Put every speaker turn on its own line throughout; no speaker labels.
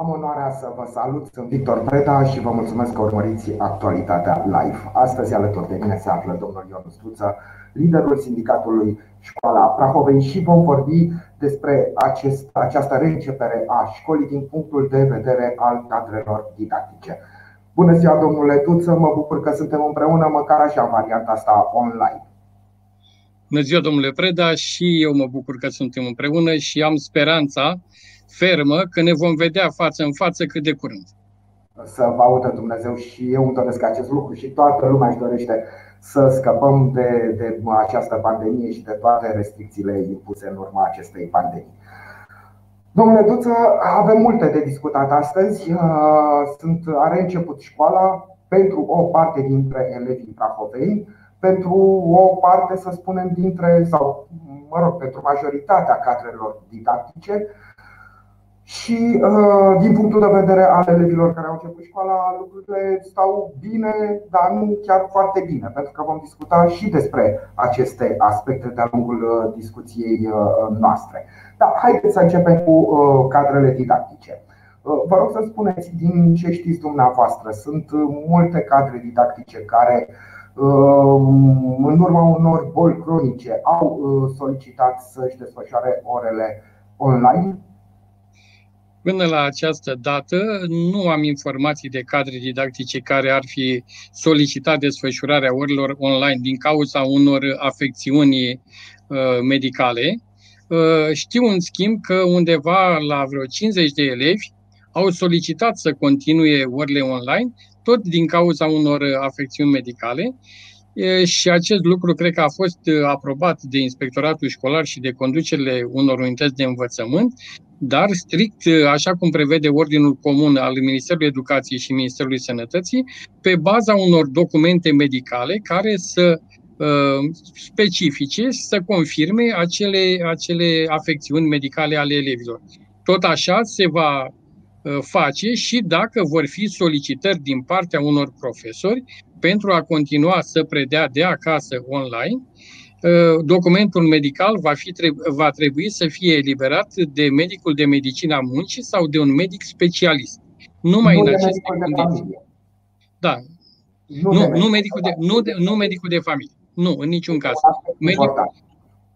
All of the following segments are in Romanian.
Am onoarea să vă salut, sunt Victor Preda și vă mulțumesc că urmăriți actualitatea live. Astăzi alături de mine se află domnul Ion Struță, liderul sindicatului Școala Prahovei și vom vorbi despre acest, această reîncepere a școlii din punctul de vedere al cadrelor didactice. Bună ziua, domnule Tuță, mă bucur că suntem împreună, măcar așa în varianta asta online.
Bună ziua, domnule Preda, și eu mă bucur că suntem împreună și am speranța fermă că ne vom vedea față în față cât de curând.
Să vă audă Dumnezeu și eu îmi doresc acest lucru și toată lumea își dorește să scăpăm de, de această pandemie și de toate restricțiile impuse în urma acestei pandemii. Domnule Duță, avem multe de discutat astăzi. Sunt, are început școala pentru o parte dintre elevii prahoveni, pentru o parte, să spunem, dintre, sau mă rog, pentru majoritatea cadrelor didactice, și uh, din punctul de vedere al elevilor care au început școala, lucrurile stau bine, dar nu chiar foarte bine, pentru că vom discuta și despre aceste aspecte de-a lungul uh, discuției uh, noastre. Dar haideți să începem cu cadrele didactice. Vă rog să spuneți din ce știți dumneavoastră. Sunt multe cadre didactice care, în urma unor boli cronice, au solicitat să-și desfășoare orele online
Până la această dată nu am informații de cadre didactice care ar fi solicitat desfășurarea orilor online din cauza unor afecțiuni uh, medicale. Uh, știu în schimb că undeva la vreo 50 de elevi au solicitat să continue orile online, tot din cauza unor afecțiuni medicale și acest lucru cred că a fost aprobat de inspectoratul școlar și de conducerile unor unități de învățământ, dar strict așa cum prevede Ordinul Comun al Ministerului Educației și Ministerului Sănătății, pe baza unor documente medicale care să specifice și să confirme acele, acele afecțiuni medicale ale elevilor. Tot așa se va face și dacă vor fi solicitări din partea unor profesori pentru a continua să predea de acasă online, uh, documentul medical va, fi, va trebui să fie eliberat de medicul de medicina muncii sau de un medic specialist. Numai nu în aceste condiții. Da. Nu, nu, nu, medicul de, nu, de, nu medicul de familie. Nu, în niciun caz. Medic,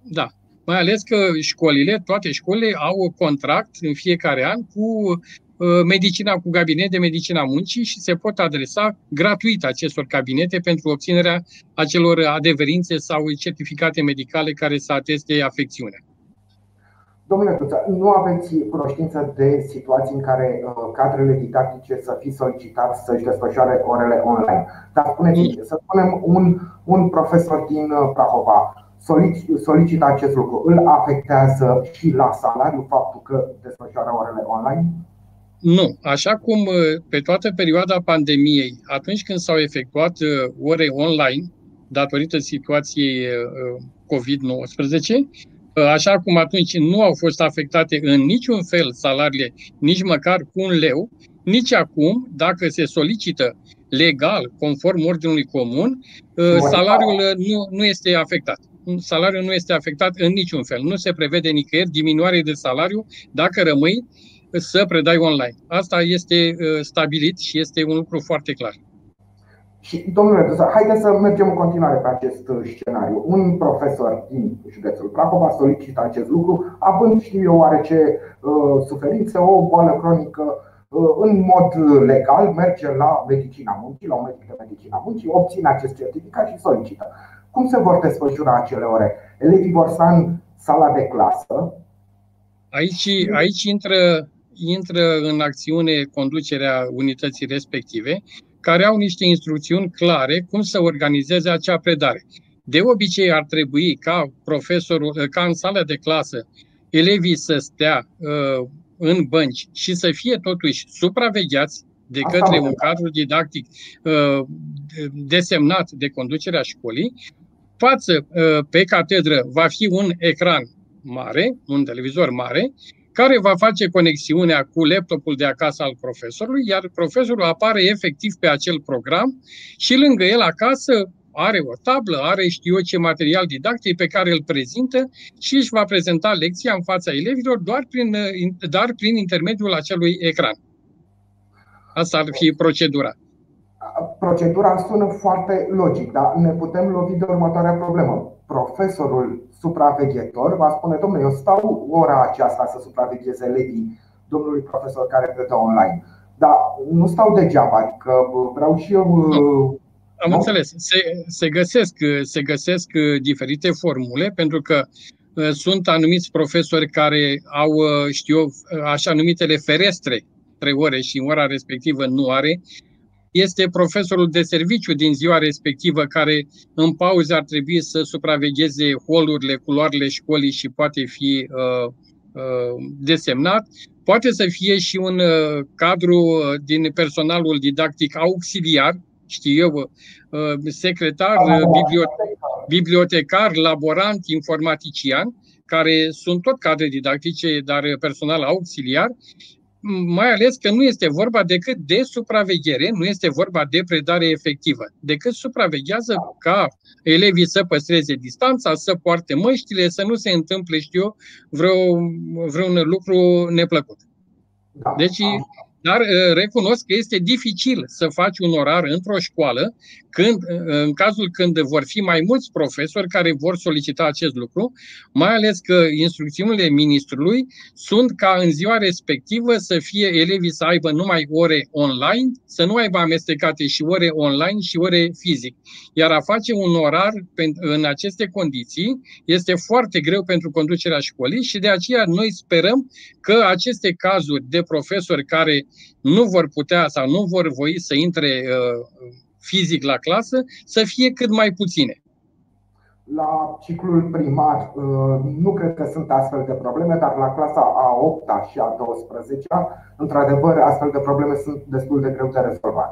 da. Mai ales că școlile, toate școlile au contract în fiecare an cu Uh, medicina cu gabinet de medicina muncii și se pot adresa gratuit acestor cabinete pentru obținerea acelor adeverințe sau certificate medicale care să ateste afecțiunea.
Domnule Tuța, nu aveți cunoștință de situații în care uh, cadrele didactice să fi solicitat să-și desfășoare orele online. Dar spuneți, mm. să spunem, un, un profesor din uh, Prahova solicită acest lucru. Îl afectează și la salariu faptul că desfășoară orele online?
Nu. Așa cum uh, pe toată perioada pandemiei, atunci când s-au efectuat uh, ore online, datorită situației uh, COVID-19, așa cum atunci nu au fost afectate în niciun fel salariile, nici măcar cu un leu, nici acum, dacă se solicită legal, conform ordinului comun, salariul nu, nu este afectat. Salariul nu este afectat în niciun fel. Nu se prevede nicăieri diminuare de salariu dacă rămâi să predai online. Asta este uh, stabilit și este un lucru foarte clar.
Și, domnule, haideți să mergem în continuare pe acest uh, scenariu. Un profesor din județul Prahova solicită acest lucru, având, știu eu, oarece uh, suferință, o boală cronică, în mod legal, merge la medicina muncii, la un medic de medicina muncii, obține acest certificat și solicită. Cum se vor desfășura acele ore? Elevii vor sta în sala de clasă.
Aici, aici intră intră în acțiune conducerea unității respective, care au niște instrucțiuni clare cum să organizeze acea predare. De obicei ar trebui ca profesorul, ca în sala de clasă, elevii să stea uh, în bănci și să fie totuși supravegheați de către un cadru didactic uh, desemnat de conducerea școlii, față uh, pe catedră va fi un ecran mare, un televizor mare, care va face conexiunea cu laptopul de acasă al profesorului, iar profesorul apare efectiv pe acel program și lângă el acasă are o tablă, are știu eu ce material didactic pe care îl prezintă și își va prezenta lecția în fața elevilor doar prin, doar prin intermediul acelui ecran. Asta ar fi procedura.
Procedura sună foarte logic, dar ne putem lovi de următoarea problemă. Profesorul supraveghetor va spune, domnule, eu stau ora aceasta să supravegheze elevii domnului profesor care predă online. Dar nu stau degeaba, adică vreau și eu nu.
Am nu? înțeles. Se, se, găsesc, se găsesc diferite formule pentru că uh, sunt anumiți profesori care au, uh, știu eu, așa numitele ferestre, trei ore și în ora respectivă nu are. Este profesorul de serviciu din ziua respectivă care în pauză ar trebui să supravegheze holurile, culoarele școlii și poate fi uh, uh, desemnat. Poate să fie și un uh, cadru uh, din personalul didactic auxiliar, știu eu, uh, secretar, bibliotecar, laborant, informatician, care sunt tot cadre didactice, dar personal auxiliar, mai ales că nu este vorba decât de supraveghere, nu este vorba de predare efectivă, decât supraveghează ca elevii să păstreze distanța, să poarte măștile, să nu se întâmple, știu eu, vreo, vreun lucru neplăcut. Da. Deci dar uh, recunosc că este dificil să faci un orar într-o școală când, uh, în cazul când vor fi mai mulți profesori care vor solicita acest lucru, mai ales că instrucțiunile ministrului sunt ca în ziua respectivă să fie elevii să aibă numai ore online, să nu aibă amestecate și ore online și ore fizic. Iar a face un orar în aceste condiții este foarte greu pentru conducerea școlii și de aceea noi sperăm că aceste cazuri de profesori care nu vor putea sau nu vor voi să intre uh, fizic la clasă să fie cât mai puține.
La ciclul primar uh, nu cred că sunt astfel de probleme, dar la clasa a 8 și a 12 într-adevăr, astfel de probleme sunt destul de greu de rezolvat.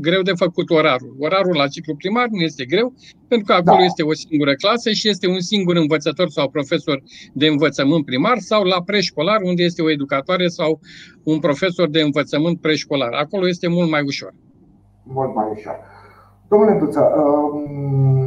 Greu de făcut orarul. Orarul la ciclu primar nu este greu, pentru că acolo da. este o singură clasă și este un singur învățător sau profesor de învățământ primar sau la preșcolar, unde este o educatoare sau un profesor de învățământ preșcolar. Acolo este mult mai ușor.
Mult mai ușor. Domnule Duță,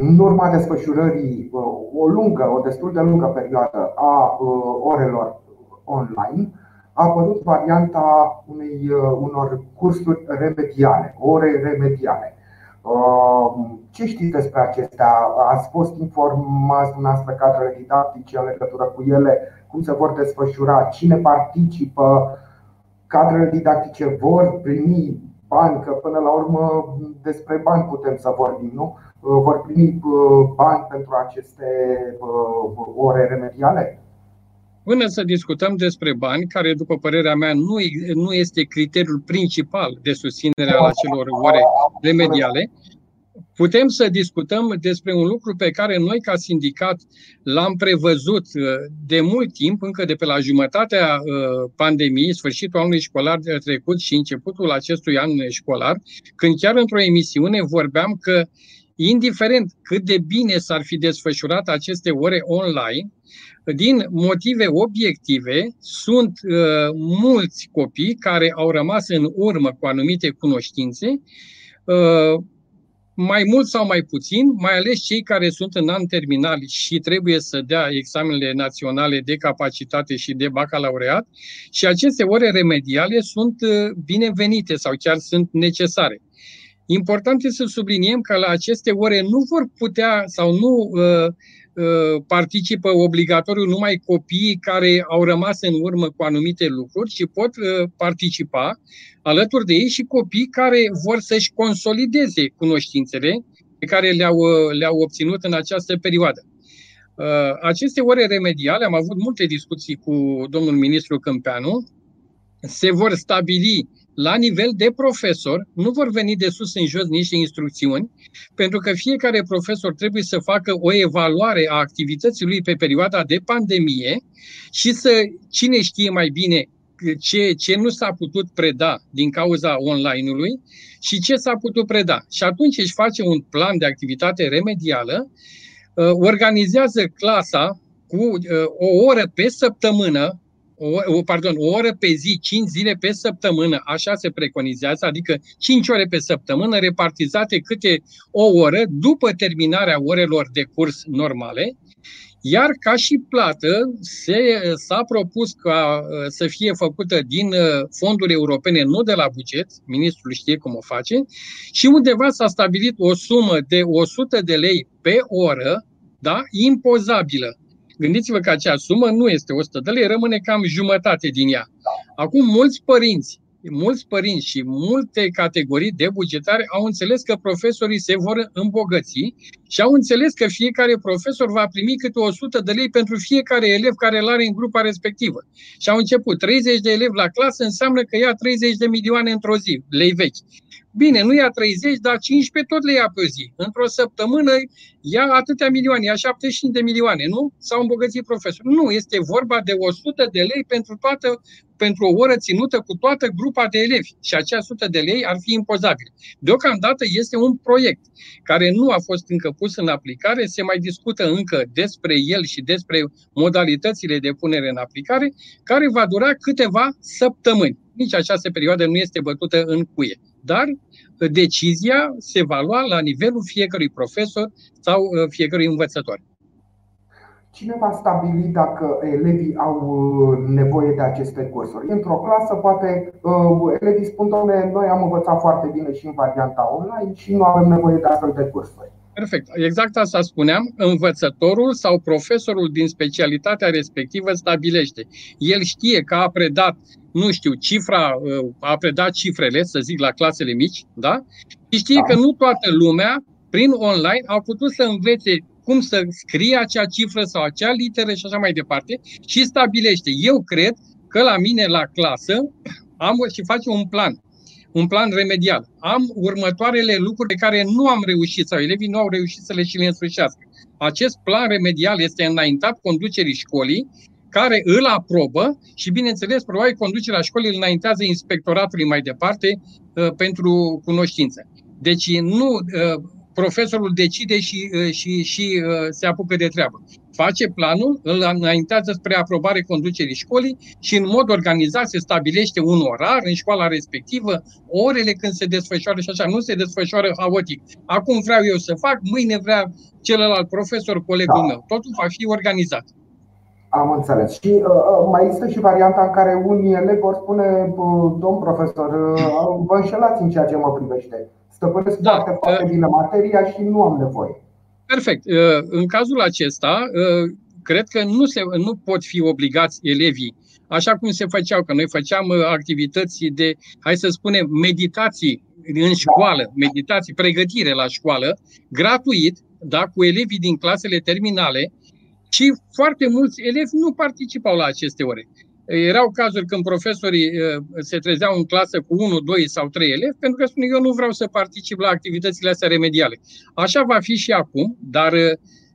în urma desfășurării o lungă, o destul de lungă perioadă a orelor online, a apărut varianta unei, uh, unor cursuri remediale, ore remediale. Uh, ce știți despre acestea? Ați fost informați dumneavoastră cadrele didactice în legătură cu ele? Cum se vor desfășura? Cine participă? Cadrele didactice vor primi bani, că până la urmă despre bani putem să vorbim, nu? Uh, vor primi bani pentru aceste ore remediale?
Până să discutăm despre bani, care, după părerea mea, nu, nu este criteriul principal de susținere al acelor ore remediale, putem să discutăm despre un lucru pe care noi, ca sindicat, l-am prevăzut uh, de mult timp, încă de pe la jumătatea uh, pandemiei, sfârșitul anului școlar de trecut și începutul acestui an școlar, când chiar într-o emisiune vorbeam că, indiferent cât de bine s-ar fi desfășurat aceste ore online, din motive obiective, sunt uh, mulți copii care au rămas în urmă cu anumite cunoștințe, uh, mai mult sau mai puțin, mai ales cei care sunt în an terminal și trebuie să dea examenele naționale de capacitate și de bacalaureat și aceste ore remediale sunt uh, binevenite sau chiar sunt necesare. Important este să subliniem că la aceste ore nu vor putea sau nu uh, Uh, participă obligatoriu numai copiii care au rămas în urmă cu anumite lucruri și pot uh, participa alături de ei și copii care vor să-și consolideze cunoștințele pe care le-au, uh, le-au obținut în această perioadă. Aceste ore remediale, am avut multe discuții cu domnul ministru Câmpeanu, se vor stabili la nivel de profesor, nu vor veni de sus în jos niște instrucțiuni, pentru că fiecare profesor trebuie să facă o evaluare a activității lui pe perioada de pandemie și să, cine știe mai bine ce, ce nu s-a putut preda din cauza online-ului și ce s-a putut preda. Și atunci își face un plan de activitate remedială, uh, organizează clasa cu uh, o oră pe săptămână o, o, pardon, o oră pe zi, 5 zile pe săptămână, așa se preconizează, adică 5 ore pe săptămână repartizate câte o oră după terminarea orelor de curs normale, Iar ca și plată se, s-a propus ca să fie făcută din fonduri europene, nu de la buget, ministrul știe cum o face, și undeva s-a stabilit o sumă de 100 de lei pe oră, da, impozabilă. Gândiți-vă că acea sumă nu este 100 de lei, rămâne cam jumătate din ea. Acum, mulți părinți mulți părinți și multe categorii de bugetare au înțeles că profesorii se vor îmbogăți și au înțeles că fiecare profesor va primi câte 100 de lei pentru fiecare elev care îl are în grupa respectivă. Și au început 30 de elevi la clasă înseamnă că ia 30 de milioane într-o zi, lei vechi. Bine, nu ia 30, dar 15 tot le ia pe zi. Într-o săptămână ia atâtea milioane, ia 75 de milioane, nu? S-au îmbogățit profesori. Nu, este vorba de 100 de lei pentru, toată, pentru o oră ținută cu toată grupa de elevi și acea 100 de lei ar fi impozabil. Deocamdată este un proiect care nu a fost încă pus în aplicare, se mai discută încă despre el și despre modalitățile de punere în aplicare, care va dura câteva săptămâni. Nici această perioadă nu este bătută în cuie dar uh, decizia se va lua la nivelul fiecărui profesor sau uh, fiecărui învățător.
Cine va stabili dacă elevii au uh, nevoie de aceste cursuri? Într-o clasă, poate elevii spun, doamne, noi am învățat foarte bine și în varianta online și nu avem nevoie de astfel de cursuri.
Perfect. Exact asta spuneam. Învățătorul sau profesorul din specialitatea respectivă stabilește. El știe că a predat nu știu, cifra, uh, a predat cifrele, să zic, la clasele mici, da? Și știe da. că nu toată lumea, prin online, au putut să învețe cum să scrie acea cifră sau acea literă și așa mai departe și stabilește. Eu cred că la mine la clasă am și face un plan, un plan remedial. Am următoarele lucruri pe care nu am reușit sau elevii nu au reușit să le și le însușească. Acest plan remedial este înaintat conducerii școlii care îl aprobă și, bineînțeles, probabil conducerea școlii îl înaintează inspectoratului mai departe uh, pentru cunoștință. Deci nu uh, profesorul decide și, uh, și, și uh, se apucă de treabă. Face planul, îl înaintează spre aprobare conducerii școlii și în mod organizat se stabilește un orar în școala respectivă, orele când se desfășoară și așa, nu se desfășoară haotic. Acum vreau eu să fac, mâine vrea celălalt profesor, colegul da. meu. Totul va fi organizat.
Am înțeles. Și uh, uh, mai există și varianta în care unii elevi vor spune, domn profesor, uh, vă înșelați în ceea ce mă privește. Stăpânesc da. foarte, foarte uh, bine materia și nu am nevoie.
Perfect. Uh, în cazul acesta, uh, cred că nu, se, nu pot fi obligați elevii, așa cum se făceau, că noi făceam uh, activități de, hai să spunem, meditații în școală, da. meditații, pregătire la școală, gratuit, da, cu elevii din clasele terminale, și foarte mulți elevi nu participau la aceste ore. Erau cazuri când profesorii uh, se trezeau în clasă cu 1, 2 sau 3 elevi pentru că spun eu nu vreau să particip la activitățile astea remediale. Așa va fi și acum, dar uh,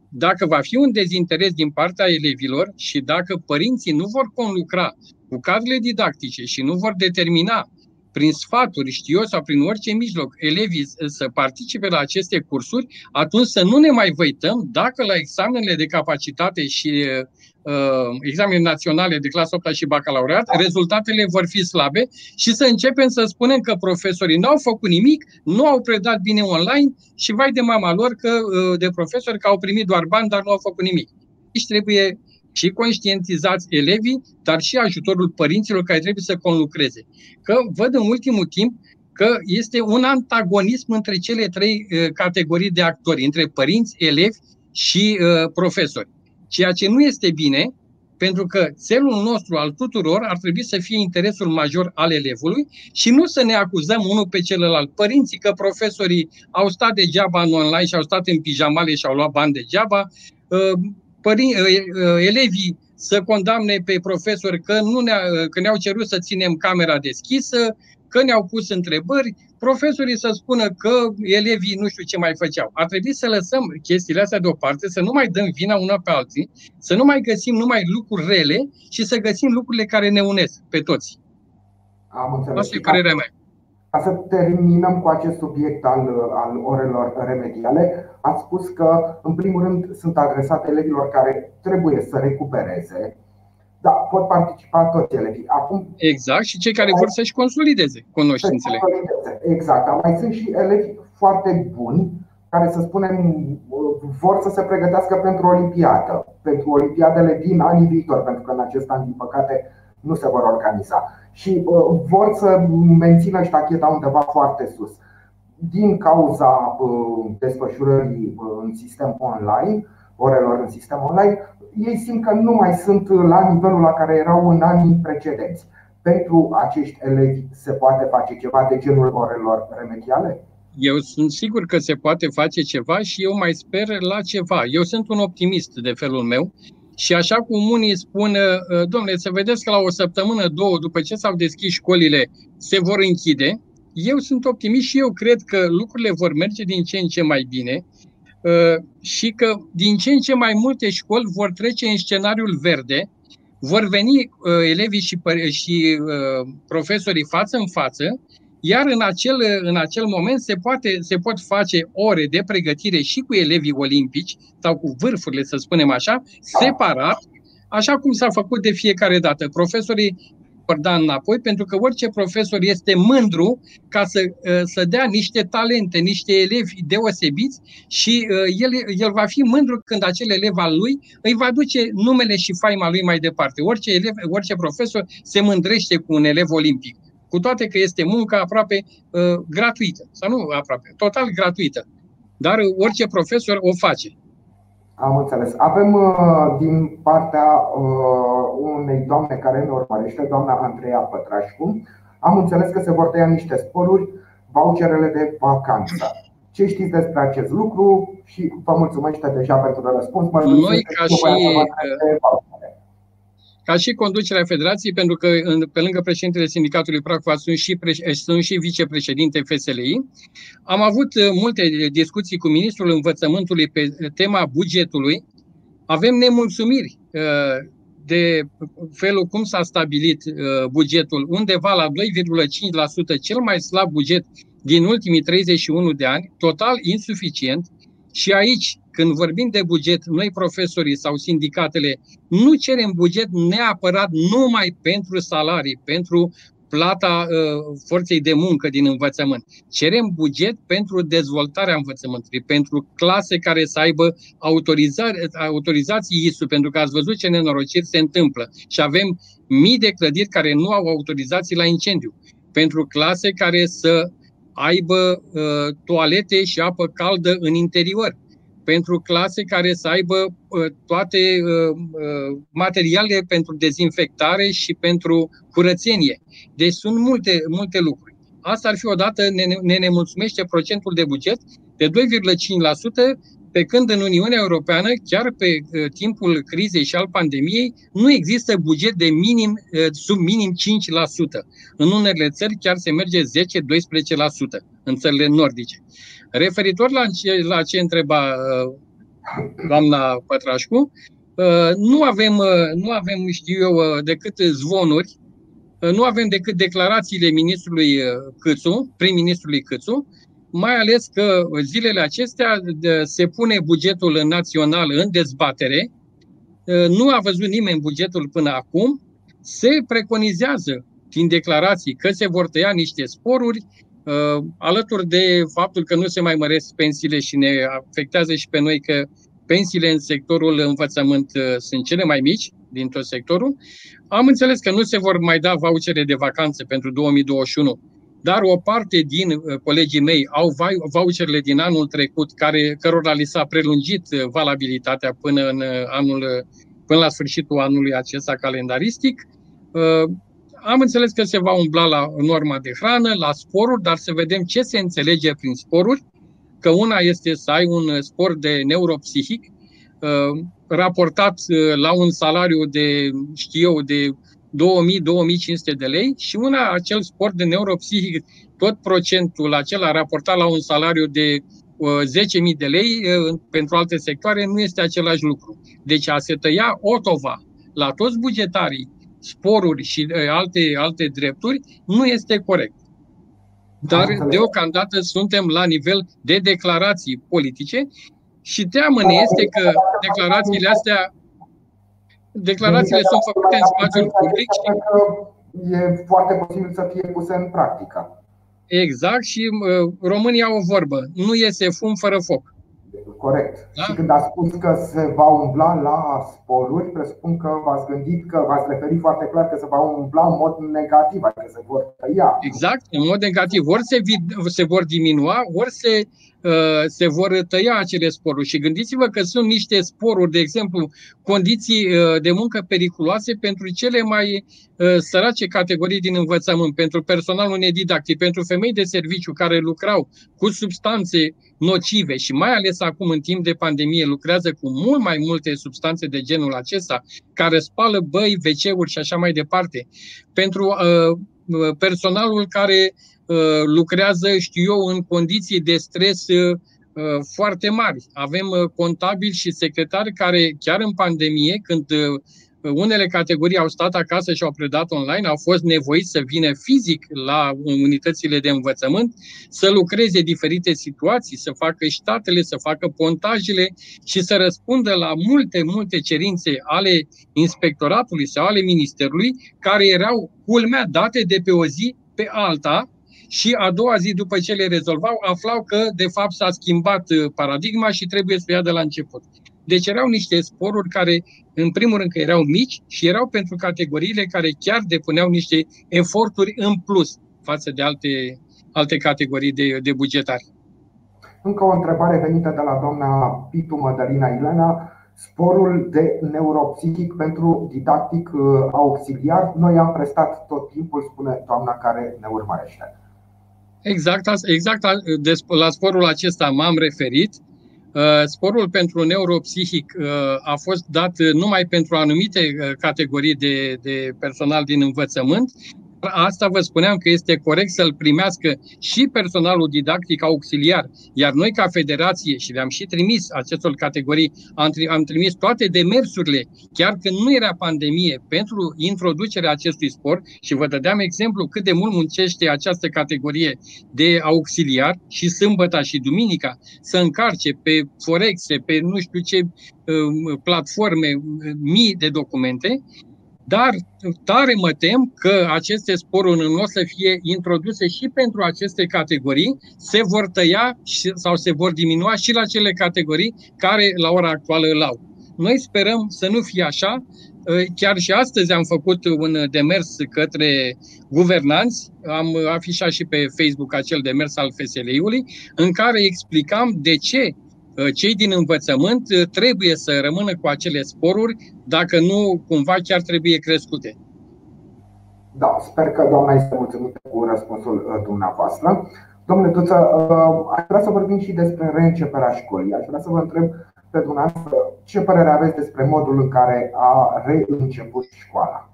dacă va fi un dezinteres din partea elevilor și dacă părinții nu vor conlucra cu cadrele didactice și nu vor determina prin sfaturi, știu eu, sau prin orice mijloc, elevii să participe la aceste cursuri, atunci să nu ne mai văităm dacă la examenele de capacitate și uh, examene naționale de clasă 8 și bacalaureat, rezultatele vor fi slabe și să începem să spunem că profesorii nu au făcut nimic, nu au predat bine online și vai de mama lor că, uh, de profesori că au primit doar bani, dar nu au făcut nimic. Deci trebuie și conștientizați elevii, dar și ajutorul părinților care trebuie să conlucreze. Că văd în ultimul timp că este un antagonism între cele trei uh, categorii de actori, între părinți, elevi și uh, profesori. Ceea ce nu este bine, pentru că țelul nostru al tuturor ar trebui să fie interesul major al elevului și nu să ne acuzăm unul pe celălalt. Părinții că profesorii au stat degeaba în online și au stat în pijamale și au luat bani degeaba, uh, părin, ă, ă, elevii să condamne pe profesori că, nu ne că ne-au cerut să ținem camera deschisă, că ne-au pus întrebări, profesorii să spună că elevii nu știu ce mai făceau. Ar trebui să lăsăm chestiile astea deoparte, să nu mai dăm vina una pe alții, să nu mai găsim numai lucruri rele și să găsim lucrurile care ne unesc pe toți.
Am înțeles.
Asta e părerea mea.
Ca să terminăm cu acest subiect al, al orelor remediale, ați spus că, în primul rând, sunt adresate elevilor care trebuie să recupereze, da, pot participa toți elevii.
Acum, exact, și cei care vor să-și consolideze cunoștințele.
Exact, mai sunt și elevi foarte buni, care, să spunem, vor să se pregătească pentru Olimpiadă, pentru Olimpiadele din anii viitor, pentru că în acest an, din păcate, nu se vor organiza. Și vor să mențină ștacheta undeva foarte sus. Din cauza desfășurării în sistem online, orelor în sistem online, ei simt că nu mai sunt la nivelul la care erau în anii precedenți. Pentru acești elevi se poate face ceva de genul orelor remediale?
Eu sunt sigur că se poate face ceva și eu mai sper la ceva. Eu sunt un optimist de felul meu și așa cum unii spun, ă, domnule, să vedeți că la o săptămână, două, după ce s-au deschis școlile, se vor închide, eu sunt optimist și eu cred că lucrurile vor merge din ce în ce mai bine ă, și că din ce în ce mai multe școli vor trece în scenariul verde, vor veni ă, elevii și, și profesorii față în față iar în acel, în acel moment se, poate, se pot face ore de pregătire și cu elevii olimpici sau cu vârfurile, să spunem așa, separat, așa cum s-a făcut de fiecare dată. Profesorii vor da înapoi, pentru că orice profesor este mândru ca să, ă, să dea niște talente, niște elevi deosebiți și ă, el, el va fi mândru când acel elev al lui îi va duce numele și faima lui mai departe. Orice, elev, orice profesor se mândrește cu un elev olimpic cu toate că este muncă aproape uh, gratuită, sau nu aproape, total gratuită. Dar orice profesor o face.
Am înțeles. Avem uh, din partea uh, unei doamne care ne urmărește, doamna Andreea Pătrașcu, am înțeles că se vor tăia niște sporuri, voucherele de vacanță. Ce știți despre acest lucru și vă mulțumesc deja pentru răspuns. Mă
Noi, ca și, ca și conducerea Federației, pentru că pe lângă președintele Sindicatului Pracova sunt și, pre, sunt și vicepreședinte FSLI, am avut uh, multe discuții cu Ministrul Învățământului pe tema bugetului. Avem nemulțumiri uh, de felul cum s-a stabilit uh, bugetul, undeva la 2,5%, cel mai slab buget din ultimii 31 de ani, total insuficient. Și aici când vorbim de buget, noi profesorii sau sindicatele nu cerem buget neapărat numai pentru salarii, pentru plata uh, forței de muncă din învățământ. Cerem buget pentru dezvoltarea învățământului, pentru clase care să aibă autorizații ISU, pentru că ați văzut ce nenorociri se întâmplă. Și avem mii de clădiri care nu au autorizații la incendiu, pentru clase care să aibă uh, toalete și apă caldă în interior, pentru clase care să aibă uh, toate uh, uh, materialele pentru dezinfectare și pentru curățenie. Deci sunt multe, multe lucruri. Asta ar fi odată, ne, ne nemulțumește procentul de buget de 2,5%, pe când în Uniunea Europeană, chiar pe timpul crizei și al pandemiei, nu există buget de minim, sub minim 5%. În unele țări chiar se merge 10-12% în țările nordice. Referitor la ce, la ce întreba uh, doamna Pătrașcu, uh, nu avem, uh, nu avem, știu eu, decât zvonuri, nu avem decât declarațiile ministrului Câțu, prim-ministrului Câțu, mai ales că zilele acestea se pune bugetul național în dezbatere, nu a văzut nimeni bugetul până acum, se preconizează din declarații că se vor tăia niște sporuri, Uh, alături de faptul că nu se mai măresc pensiile și ne afectează și pe noi că pensiile în sectorul învățământ uh, sunt cele mai mici din tot sectorul, am înțeles că nu se vor mai da vouchere de vacanțe pentru 2021, dar o parte din uh, colegii mei au voucherele din anul trecut, care, cărora li s-a prelungit valabilitatea până, în anul, până la sfârșitul anului acesta calendaristic. Am înțeles că se va umbla la norma de hrană, la sporuri, dar să vedem ce se înțelege prin sporuri, că una este să ai un spor de neuropsihic uh, raportat uh, la un salariu de, știu eu, de 2000-2500 de lei și una acel sport de neuropsihic, tot procentul acela raportat la un salariu de 10.000 uh, de lei pentru alte sectoare nu este același lucru. Deci a se tăia otova la toți bugetarii sporuri și alte, alte drepturi, nu este corect. Dar deocamdată suntem la nivel de declarații politice și teamă ne este că declarațiile astea declarațiile sunt făcute în spațiul public și
e foarte posibil să fie puse în practică.
Exact și uh, România au o vorbă, nu iese fum fără foc.
Corect. Da? Și când a spus că se va umbla la sporuri, presupun că v-ați gândit că v-ați referit foarte clar că se va umbla în mod negativ, adică se vor tăia.
Exact, în mod negativ. Ori se, se vor diminua, ori se, uh, se vor tăia acele sporuri. Și gândiți-vă că sunt niște sporuri, de exemplu, condiții uh, de muncă periculoase pentru cele mai uh, sărace categorii din învățământ, pentru personalul nedidactic, pentru femei de serviciu care lucrau cu substanțe nocive și mai ales acum în timp de pandemie lucrează cu mult mai multe substanțe de genul acesta, care spală băi, wc și așa mai departe. Pentru uh, uh, personalul care uh, lucrează, știu eu, în condiții de stres uh, uh foarte mari. Avem uh, contabili și secretari care chiar în pandemie, când uh, unele categorii au stat acasă și au predat online, au fost nevoiți să vină fizic la unitățile de învățământ, să lucreze diferite situații, să facă ștatele, să facă pontajele și să răspundă la multe, multe cerințe ale inspectoratului sau ale ministerului, care erau culmea date de pe o zi pe alta, și a doua zi după ce le rezolvau, aflau că de fapt s-a schimbat uh, paradigma și trebuie să o ia de la început. Deci erau niște sporuri care, în primul rând, că erau mici și erau pentru categoriile care chiar depuneau niște eforturi în plus față de alte, alte categorii de, de bugetari.
Încă o întrebare venită de la doamna Pitu Mădălina Ilena. Sporul de neuropsihic pentru didactic uh, auxiliar, noi am prestat tot timpul, spune doamna care ne urmărește.
Exact, exact la sporul acesta m-am referit. Uh, sporul pentru neuropsihic uh, a fost dat numai pentru anumite uh, categorii de, de personal din învățământ Asta vă spuneam că este corect să-l primească și personalul didactic auxiliar, iar noi ca federație, și le-am și trimis acestor categorii, am, am trimis toate demersurile, chiar când nu era pandemie, pentru introducerea acestui sport. Și vă dădeam exemplu cât de mult muncește această categorie de auxiliar și sâmbăta și duminica să încarce pe Forexe, pe nu știu ce um, platforme, mii de documente dar tare mă tem că aceste sporuri nu o să fie introduse și pentru aceste categorii, se vor tăia sau se vor diminua și la cele categorii care la ora actuală îl au. Noi sperăm să nu fie așa. Chiar și astăzi am făcut un demers către guvernanți, am afișat și pe Facebook acel demers al FSL-ului, în care explicam de ce Uh, cei din învățământ uh, trebuie să rămână cu acele sporuri, dacă nu cumva chiar trebuie crescute.
Da, sper că doamna este mulțumită cu răspunsul uh, dumneavoastră. Domnule Tuță, aș vrea să vorbim și despre reînceperea școlii. Aș vrea să vă întreb pe dumneavoastră ce părere aveți despre modul în care a reînceput școala.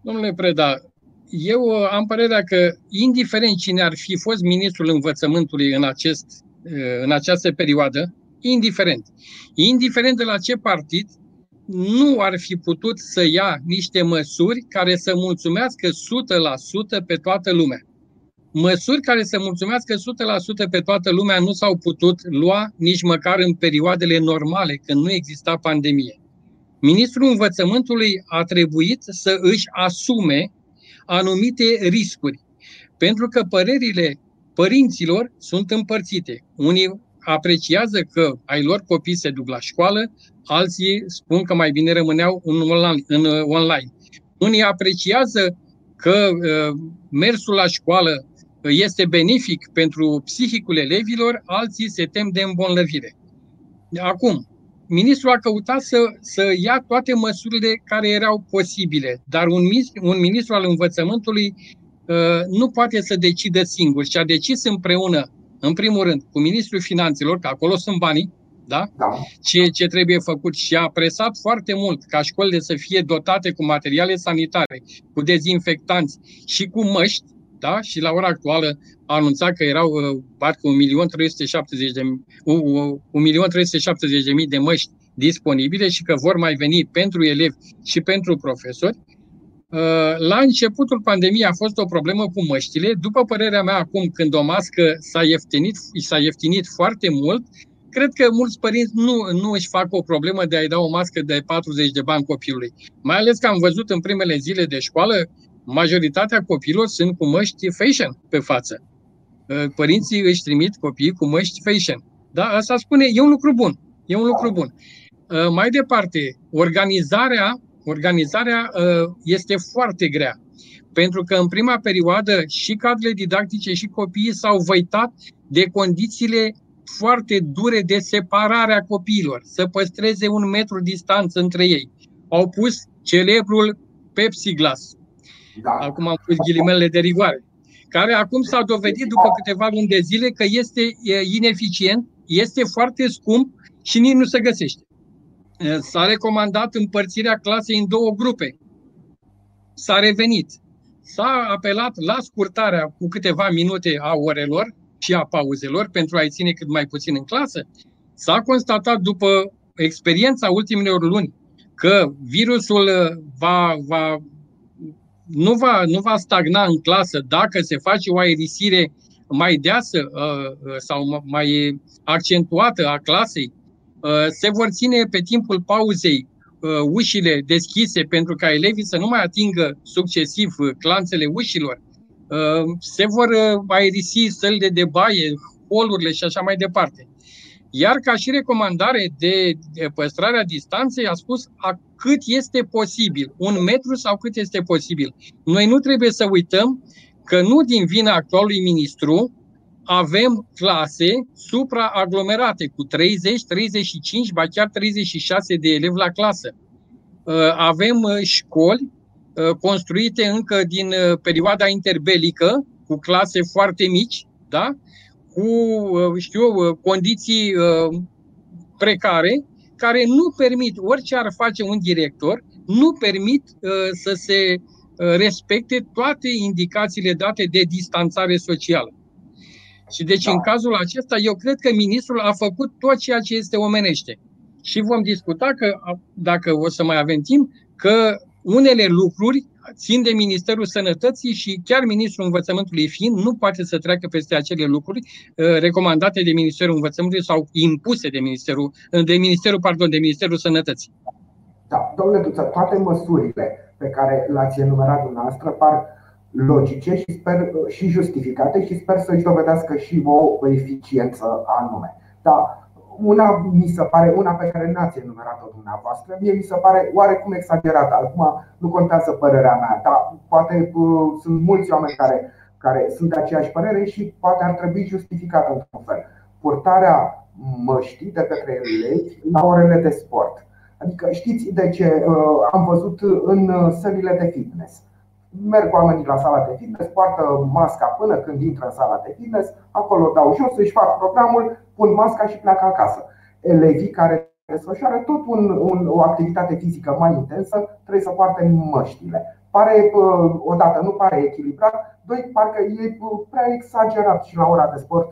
Domnule Preda, eu am părerea că, indiferent cine ar fi fost ministrul învățământului în acest Uh, în această perioadă, indiferent. Indiferent de la ce partid, nu ar fi putut să ia niște măsuri care să mulțumească 100% pe toată lumea. Măsuri care să mulțumească 100% pe toată lumea nu s-au putut lua nici măcar în perioadele normale, când nu exista pandemie. Ministrul Învățământului a trebuit să își asume anumite riscuri, pentru că părerile părinților sunt împărțite. Unii apreciază că ai lor copii se duc la școală, alții spun că mai bine rămâneau în online. Unii apreciază că uh, mersul la școală este benefic pentru psihicul elevilor, alții se tem de îmbolnăvire. Acum, ministrul a căutat să, să ia toate măsurile care erau posibile, dar un, un ministru al învățământului Uh, nu poate să decidă singur și a decis împreună, în primul rând, cu Ministrul Finanțelor, că acolo sunt banii, da?
da.
Ce, ce trebuie făcut și a presat foarte mult ca școlile să fie dotate cu materiale sanitare, cu dezinfectanți și cu măști, da? Și la ora actuală a anunțat că erau uh, parcă 1.370.000 de, 1.370.000 de măști disponibile și că vor mai veni pentru elevi și pentru profesori. Uh, la începutul pandemiei a fost o problemă cu măștile. După părerea mea, acum când o mască s-a ieftinit, s-a ieftinit foarte mult, cred că mulți părinți nu, nu își fac o problemă de a-i da o mască de 40 de bani copilului. Mai ales că am văzut în primele zile de școală, majoritatea copilor sunt cu măști fashion pe față. Uh, părinții își trimit copiii cu măști fashion. Da? Asta spune, e un lucru bun. E un lucru bun. Uh, mai departe, organizarea, organizarea uh, este foarte grea. Pentru că în prima perioadă și cadrele didactice și copiii s-au văitat de condițiile foarte dure de separare a copiilor, să păstreze un metru distanță între ei. Au pus celebrul Pepsi Glass. Da. Acum am pus ghilimele de rigoare. Care acum s-a dovedit după câteva luni de zile că este ineficient, este foarte scump și nici nu se găsește. S-a recomandat împărțirea clasei în două grupe. S-a revenit. S-a apelat la scurtarea cu câteva minute a orelor și a pauzelor pentru a-i ține cât mai puțin în clasă. S-a constatat după experiența ultimelor luni că virusul va, va, nu, va, nu va stagna în clasă dacă se face o aerisire mai deasă sau mai accentuată a clasei Uh, se vor ține pe timpul pauzei uh, ușile deschise pentru ca elevii să nu mai atingă succesiv uh, clanțele ușilor. Se vor aerisi sălile de baie, holurile și așa mai departe. Iar ca și recomandare de păstrarea distanței a spus a cât este posibil, un metru sau cât este posibil. Noi nu trebuie să uităm că nu din vina actualului ministru, avem clase supraaglomerate cu 30, 35, ba chiar 36 de elevi la clasă. Uh, avem uh, școli uh, construite încă din perioada interbelică, cu clase foarte mici, da? cu știu, condiții precare, care nu permit, orice ar face un director, nu permit să se respecte toate indicațiile date de distanțare socială. Și deci da. în cazul acesta eu cred că ministrul a făcut tot ceea ce este omenește. Și vom discuta că, dacă o să mai avem timp, că unele lucruri țin de Ministerul Sănătății și chiar Ministrul Învățământului fiind nu poate să treacă peste acele lucruri uh, recomandate de Ministerul Învățământului sau impuse de Ministerul, de Ministerul, pardon, de Ministerul Sănătății.
Da, domnule Tuță, toate măsurile pe care le-ați enumerat dumneavoastră par logice și, sper, și justificate și sper să-și dovedească și o eficiență anume. Dar una mi se pare, una pe care n-ați enumerat-o dumneavoastră, mie mi se pare oarecum exagerată. Acum nu contează părerea mea, dar poate uh, sunt mulți oameni care, care sunt de aceeași părere și poate ar trebui justificată într-un fel. Purtarea măștii de către elevi la orele de sport. Adică știți de ce uh, am văzut în uh, sălile de fitness merg oamenii la sala de fitness, poartă masca până când intră în sala de fitness, acolo dau jos, își fac programul, pun masca și pleacă acasă. Elevii care desfășoară tot un, un, o activitate fizică mai intensă trebuie să poarte măștile. Pare, odată, nu pare echilibrat, doi, parcă e prea exagerat și la ora de sport.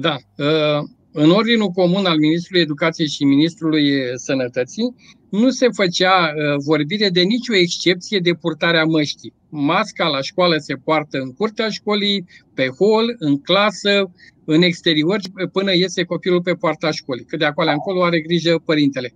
Da. Ă, în ordinul comun al Ministrului Educației și Ministrului Sănătății nu se făcea uh, vorbire de nicio excepție de purtarea măștii. Masca la școală se poartă în curtea școlii, pe hol, în clasă, în exterior, până iese copilul pe poarta școlii. Că de acolo încolo are grijă părintele.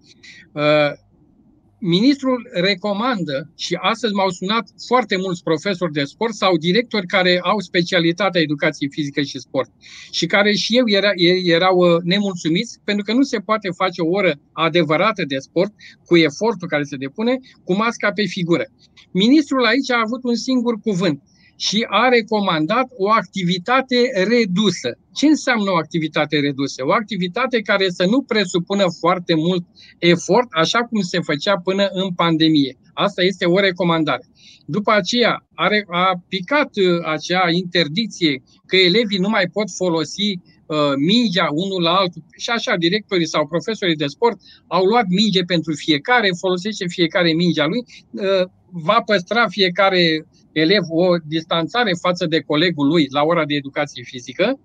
Uh, Ministrul recomandă și astăzi m-au sunat foarte mulți profesori de sport sau directori care au specialitatea educației fizică și sport și care și eu era, erau uh, nemulțumiți pentru că nu se poate face o oră adevărată de sport cu efortul care se depune cu masca pe figură. Ministrul aici a avut un singur cuvânt, și a recomandat o activitate redusă. Ce înseamnă o activitate redusă? O activitate care să nu presupună foarte mult efort, așa cum se făcea până în pandemie. Asta este o recomandare. După aceea a, a picat uh, acea interdicție că elevii nu mai pot folosi uh, mingea unul la altul și așa directorii sau profesorii de sport au luat minge pentru fiecare, folosește fiecare mingea lui, uh, va păstra fiecare elev o distanțare față de colegul lui la ora de educație fizică,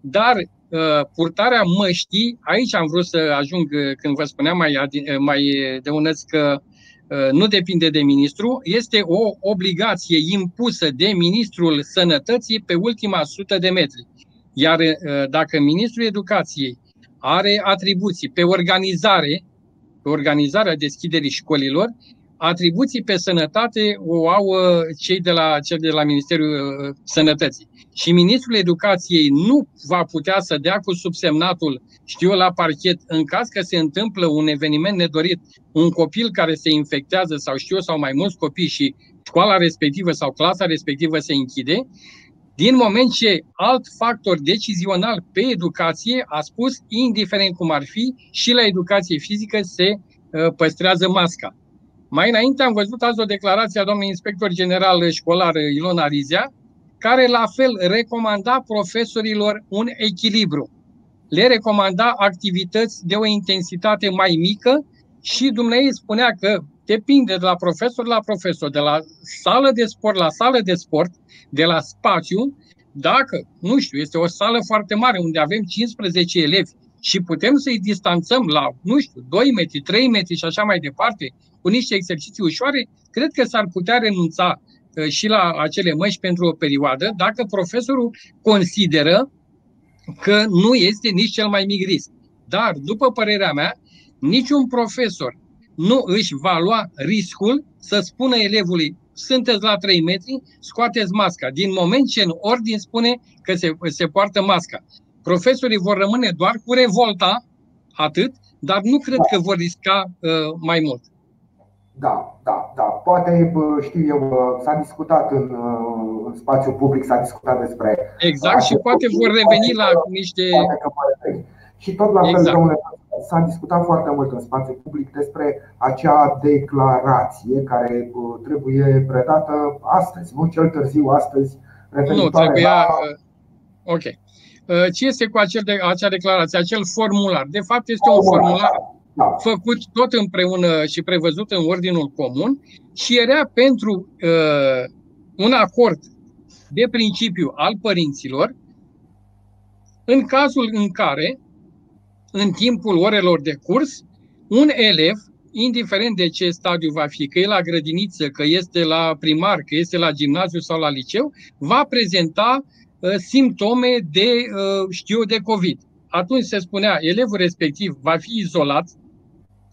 dar uh, purtarea măștii, aici am vrut să ajung uh, când vă spuneam mai, uh, mai de unăț că nu depinde de ministru, este o obligație impusă de ministrul sănătății pe ultima sută de metri. Iar dacă ministrul educației are atribuții pe organizare, pe organizarea deschiderii școlilor, atribuții pe sănătate o au uh, cei de la, cei de la Ministerul uh, Sănătății. Și Ministrul Educației nu va putea să dea cu subsemnatul, știu la parchet, în caz că se întâmplă un eveniment nedorit, un copil care se infectează sau știu sau mai mulți copii și școala respectivă sau clasa respectivă se închide, din moment ce alt factor decizional pe educație a spus, indiferent cum ar fi, și la educație fizică se uh, păstrează masca. Mai înainte am văzut azi o declarație a domnului inspector general școlar Ilona Rizea, care la fel recomanda profesorilor un echilibru. Le recomanda activități de o intensitate mai mică și dumneavoastră spunea că depinde de la profesor la profesor, de la sală de sport la sală de sport, de la spațiu, dacă, nu știu, este o sală foarte mare unde avem 15 elevi și putem să-i distanțăm la, nu știu, 2 metri, 3 metri și așa mai departe, cu niște exerciții ușoare, cred că s-ar putea renunța uh, și la acele măști pentru o perioadă dacă profesorul consideră că nu este nici cel mai mic risc. Dar, după părerea mea, niciun profesor nu își va lua riscul să spună elevului sunteți la 3 metri, scoateți masca. Din moment ce în ordin spune că se, se poartă masca. Profesorii vor rămâne doar cu revolta, atât, dar nu cred că vor risca uh, mai mult.
Da, da, da. Poate, știu eu, s-a discutat în, în spațiu public, s-a discutat despre.
Exact, și poate vor reveni la niște. Poate că poate
și tot la exact. fel, domnule, s-a discutat foarte mult în spațiu public despre acea declarație care trebuie predată astăzi, nu cel târziu astăzi.
Nu, trebuia. La... Ok. Ce este cu acel de, acea declarație, acel formular? De fapt, este un formular da. făcut tot împreună și prevăzut în ordinul comun și era pentru uh, un acord de principiu al părinților în cazul în care, în timpul orelor de curs, un elev, indiferent de ce stadiu va fi, că e la grădiniță, că este la primar, că este la gimnaziu sau la liceu, va prezenta uh, simptome de, uh, știu, de COVID. Atunci se spunea, elevul respectiv va fi izolat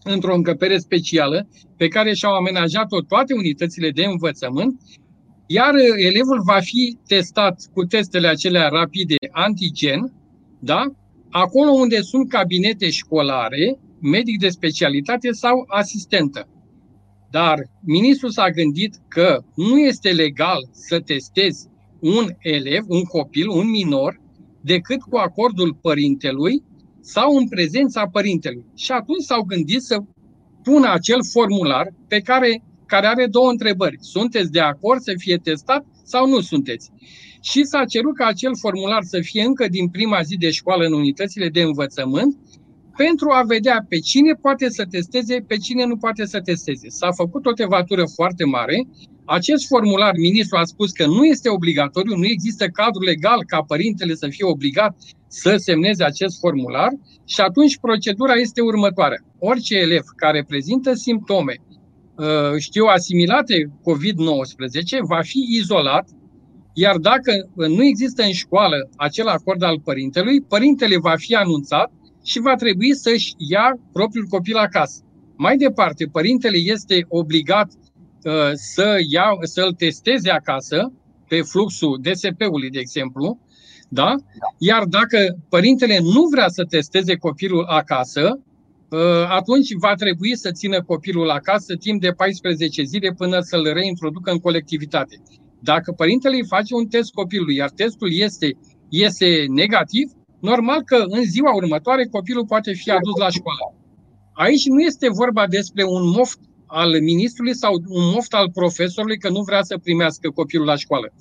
într-o încăpere specială pe care și-au amenajat-o toate unitățile de învățământ, iar elevul va fi testat cu testele acelea rapide antigen, da? acolo unde sunt cabinete școlare, medic de specialitate sau asistentă. Dar ministrul s-a gândit că nu este legal să testezi un elev, un copil, un minor, decât cu acordul părintelui sau în prezența părintelui. Și atunci s-au gândit să pună acel formular pe care, care are două întrebări. Sunteți de acord să fie testat sau nu sunteți? Și s-a cerut ca acel formular să fie încă din prima zi de școală în unitățile de învățământ pentru a vedea pe cine poate să testeze, pe cine nu poate să testeze. S-a făcut o tevatură foarte mare. Acest formular, ministrul a spus că nu este obligatoriu, nu există cadru legal ca părintele să fie obligat să semneze acest formular și atunci procedura este următoarea. Orice elev care prezintă simptome, uh, știu, asimilate COVID-19, va fi izolat, iar dacă nu există în școală acel acord al părintelui, părintele va fi anunțat și va trebui să-și ia propriul copil acasă. Mai departe, părintele este obligat uh, să ia, să-l testeze acasă pe fluxul DSP-ului, de exemplu, da? Iar dacă părintele nu vrea să testeze copilul acasă, ă, atunci va trebui să țină copilul acasă timp de 14 zile până să-l reintroducă în colectivitate. Dacă părintele îi face un test copilului, iar testul este, este negativ, normal că în ziua următoare copilul poate fi adus la școală. Aici nu este vorba despre un moft al ministrului sau un moft al profesorului că nu vrea să primească copilul la școală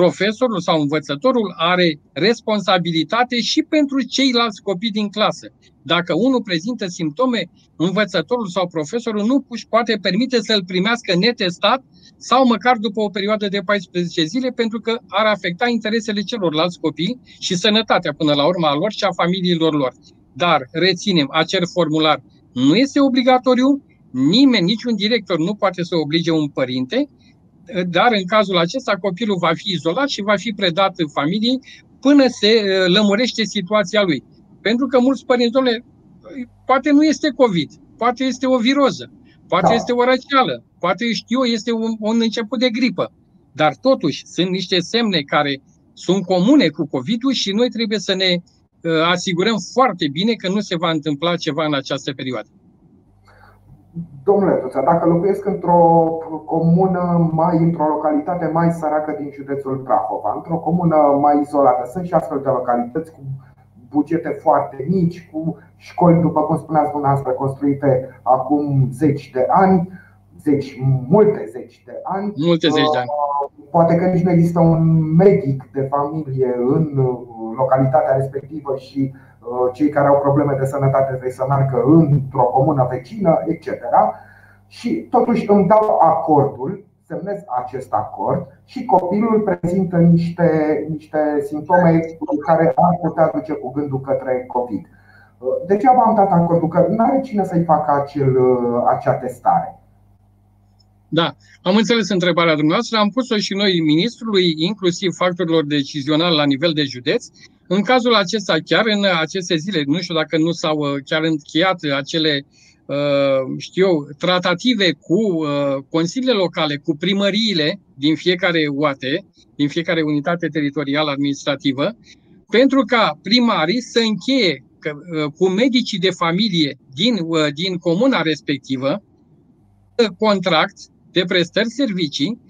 profesorul sau învățătorul are responsabilitate și pentru ceilalți copii din clasă. Dacă unul prezintă simptome, învățătorul sau profesorul nu își poate permite să-l primească netestat sau măcar după o perioadă de 14 zile, pentru că ar afecta interesele celorlalți copii și sănătatea până la urma lor și a familiilor lor. Dar, reținem, acel formular nu este obligatoriu, nimeni, niciun director nu poate să oblige un părinte, dar în cazul acesta copilul va fi izolat și va fi predat familiei până se uh, lămurește situația lui. Pentru că mulți părinți, domnule, poate nu este COVID, poate este o viroză, poate da. este o răceală, poate știu, este un, un început de gripă. Dar totuși sunt niște semne care sunt comune cu COVID-ul și noi trebuie să ne uh, asigurăm foarte bine că nu se va întâmpla ceva în această perioadă.
Domnule Tuța, dacă locuiesc într-o comună mai, într-o localitate mai săracă din județul Prahova, într-o comună mai izolată, sunt și astfel de localități cu bugete foarte mici, cu școli, după cum spuneați dumneavoastră, construite acum zeci de ani, zeci, multe zeci de ani.
Multe zeci de ani. Uh,
poate că nici nu există un medic de familie în uh, localitatea respectivă și uh, cei care au probleme de sănătate trebuie să meargă într-o comună vecină, etc. Și totuși îmi dau acordul, semnez acest acord și copilul prezintă niște, niște simptome care ar putea duce cu gândul către COVID. Degeaba am dat acordul că nu are cine să-i facă acel, acea testare.
Da, am înțeles întrebarea dumneavoastră, am pus-o și noi ministrului, inclusiv factorilor decizionali la nivel de județ. În cazul acesta, chiar în aceste zile, nu știu dacă nu s-au uh, chiar încheiat acele uh, știu eu, tratative cu uh, consiliile locale, cu primăriile din fiecare UAT, din fiecare unitate teritorială administrativă, pentru ca primarii să încheie cu medicii de familie din, din comuna respectivă contract de prestări servicii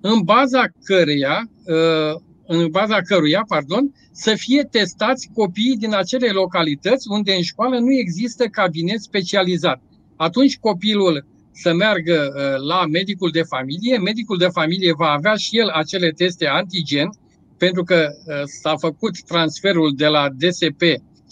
în baza căreia, uh, în baza căruia, pardon, să fie testați copiii din acele localități unde în școală nu există cabinet specializat. Atunci copilul să meargă uh, la medicul de familie, medicul de familie va avea și el acele teste antigen, pentru că uh, s-a făcut transferul de la DSP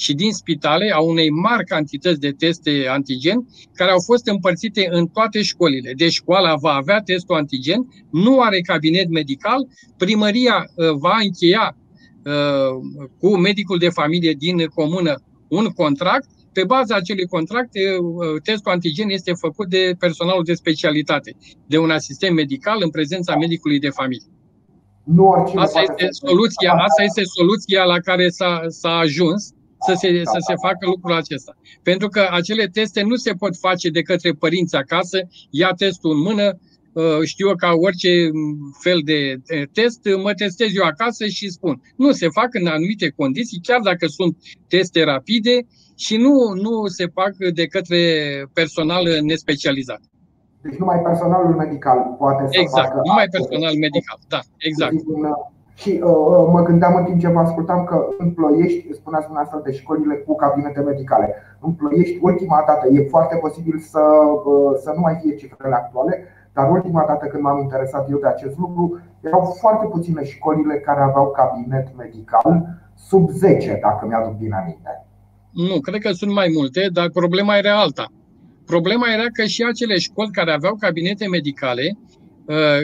și din spitale a unei mari cantități de teste antigen care au fost împărțite în toate școlile. Deci școala va avea testul antigen, nu are cabinet medical, primăria uh, va încheia uh, cu medicul de familie din comună un contract pe baza acelui contract, uh, testul antigen este făcut de personalul de specialitate, de un asistent medical în prezența medicului de familie. Nu asta este, soluția, asta este soluția la care s-a, s-a ajuns să se, să se facă lucrul acesta. Pentru că acele teste nu se pot face de către părinți acasă, ia testul în mână, uh, știu eu ca orice fel de test, mă testez eu acasă și spun. Nu se fac în anumite condiții, chiar dacă sunt teste rapide și nu, nu se fac de către personal nespecializat.
Deci numai personalul medical poate să
exact,
facă
numai personal medical, da, exact.
Și uh, uh, mă gândeam în timp ce vă ascultam că în Ploiești, spuneați dumneavoastră de școlile cu cabinete medicale. În Ploiești, ultima dată, e foarte posibil să, uh, să nu mai fie cifrele actuale, dar ultima dată când m-am interesat eu de acest lucru, erau foarte puține școlile care aveau cabinet medical, sub 10, dacă mi-aduc bine aminte.
Nu, cred că sunt mai multe, dar problema era alta. Problema era că și acele școli care aveau cabinete medicale Uh,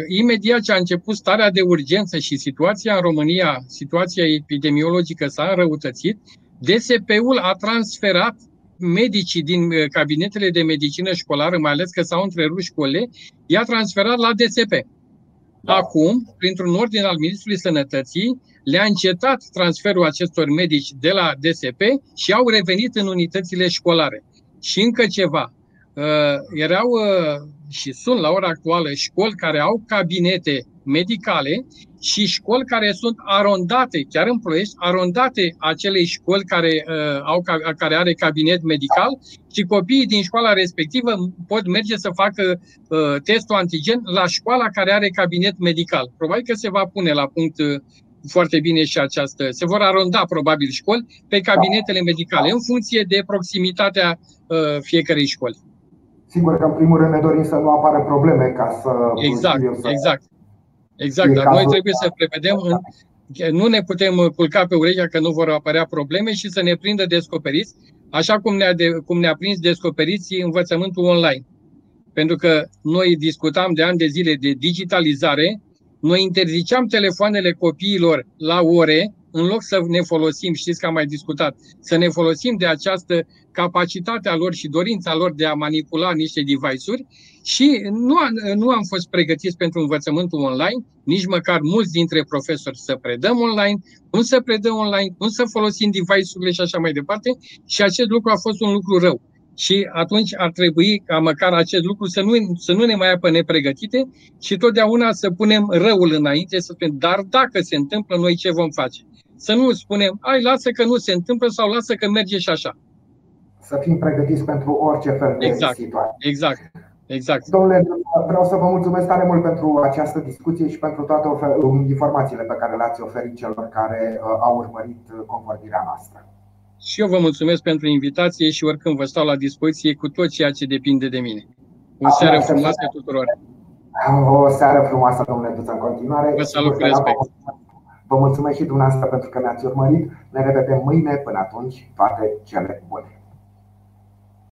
imediat ce a început starea de urgență și situația în România, situația epidemiologică s-a înrăutățit, DSP-ul a transferat medicii din uh, cabinetele de medicină școlară, mai ales că s-au întrerupt școlile, i-a transferat la DSP. Da. Acum, printr-un ordin al Ministrului Sănătății, le-a încetat transferul acestor medici de la DSP și au revenit în unitățile școlare. Și încă ceva, Uh, erau uh, și sunt la ora actuală școli care au cabinete medicale și școli care sunt arondate, chiar în Ploiești, arondate acelei școli care, uh, au, care are cabinet medical și copiii din școala respectivă pot merge să facă uh, testul antigen la școala care are cabinet medical. Probabil că se va pune la punct uh, foarte bine și această. Se vor aronda probabil școli pe cabinetele medicale în funcție de proximitatea uh, fiecărei școli.
Sigur că în primul rând ne dorim să nu apară probleme ca să.
Exact, să exact. Exact, dar noi trebuie să prevedem, în, nu ne putem culca pe urechea că nu vor apărea probleme și să ne prindă descoperiți, așa cum ne-a, de, cum ne-a prins descoperiții învățământul online. Pentru că noi discutam de ani de zile de digitalizare, noi interziceam telefoanele copiilor la ore, în loc să ne folosim, știți că am mai discutat, să ne folosim de această capacitate a lor și dorința lor de a manipula niște device-uri și nu, am, nu am fost pregătiți pentru învățământul online, nici măcar mulți dintre profesori să predăm online, cum să predăm online, cum să folosim device-urile și așa mai departe și acest lucru a fost un lucru rău. și atunci ar trebui ca măcar acest lucru să nu, să nu ne mai apă nepregătite și totdeauna să punem răul înainte, să spunem, dar dacă se întâmplă, noi ce vom face? Să nu spunem, ai, lasă că nu se întâmplă sau lasă că merge și așa.
Să fim pregătiți pentru orice fel de
exact,
situație.
Exact. Exact.
Domnule, vreau să vă mulțumesc tare mult pentru această discuție și pentru toate informațiile pe care le-ați oferit celor care uh, au urmărit uh, convorbirea noastră.
Și eu vă mulțumesc pentru invitație și oricând vă stau la dispoziție cu tot ceea ce depinde de mine. O seară frumoasă tuturor!
O seară frumoasă, domnule Duță, în continuare.
Vă salut cu respect!
Vă mulțumesc și dumneavoastră pentru că ne-ați urmărit. Ne revedem mâine. Până atunci, toate cele bune!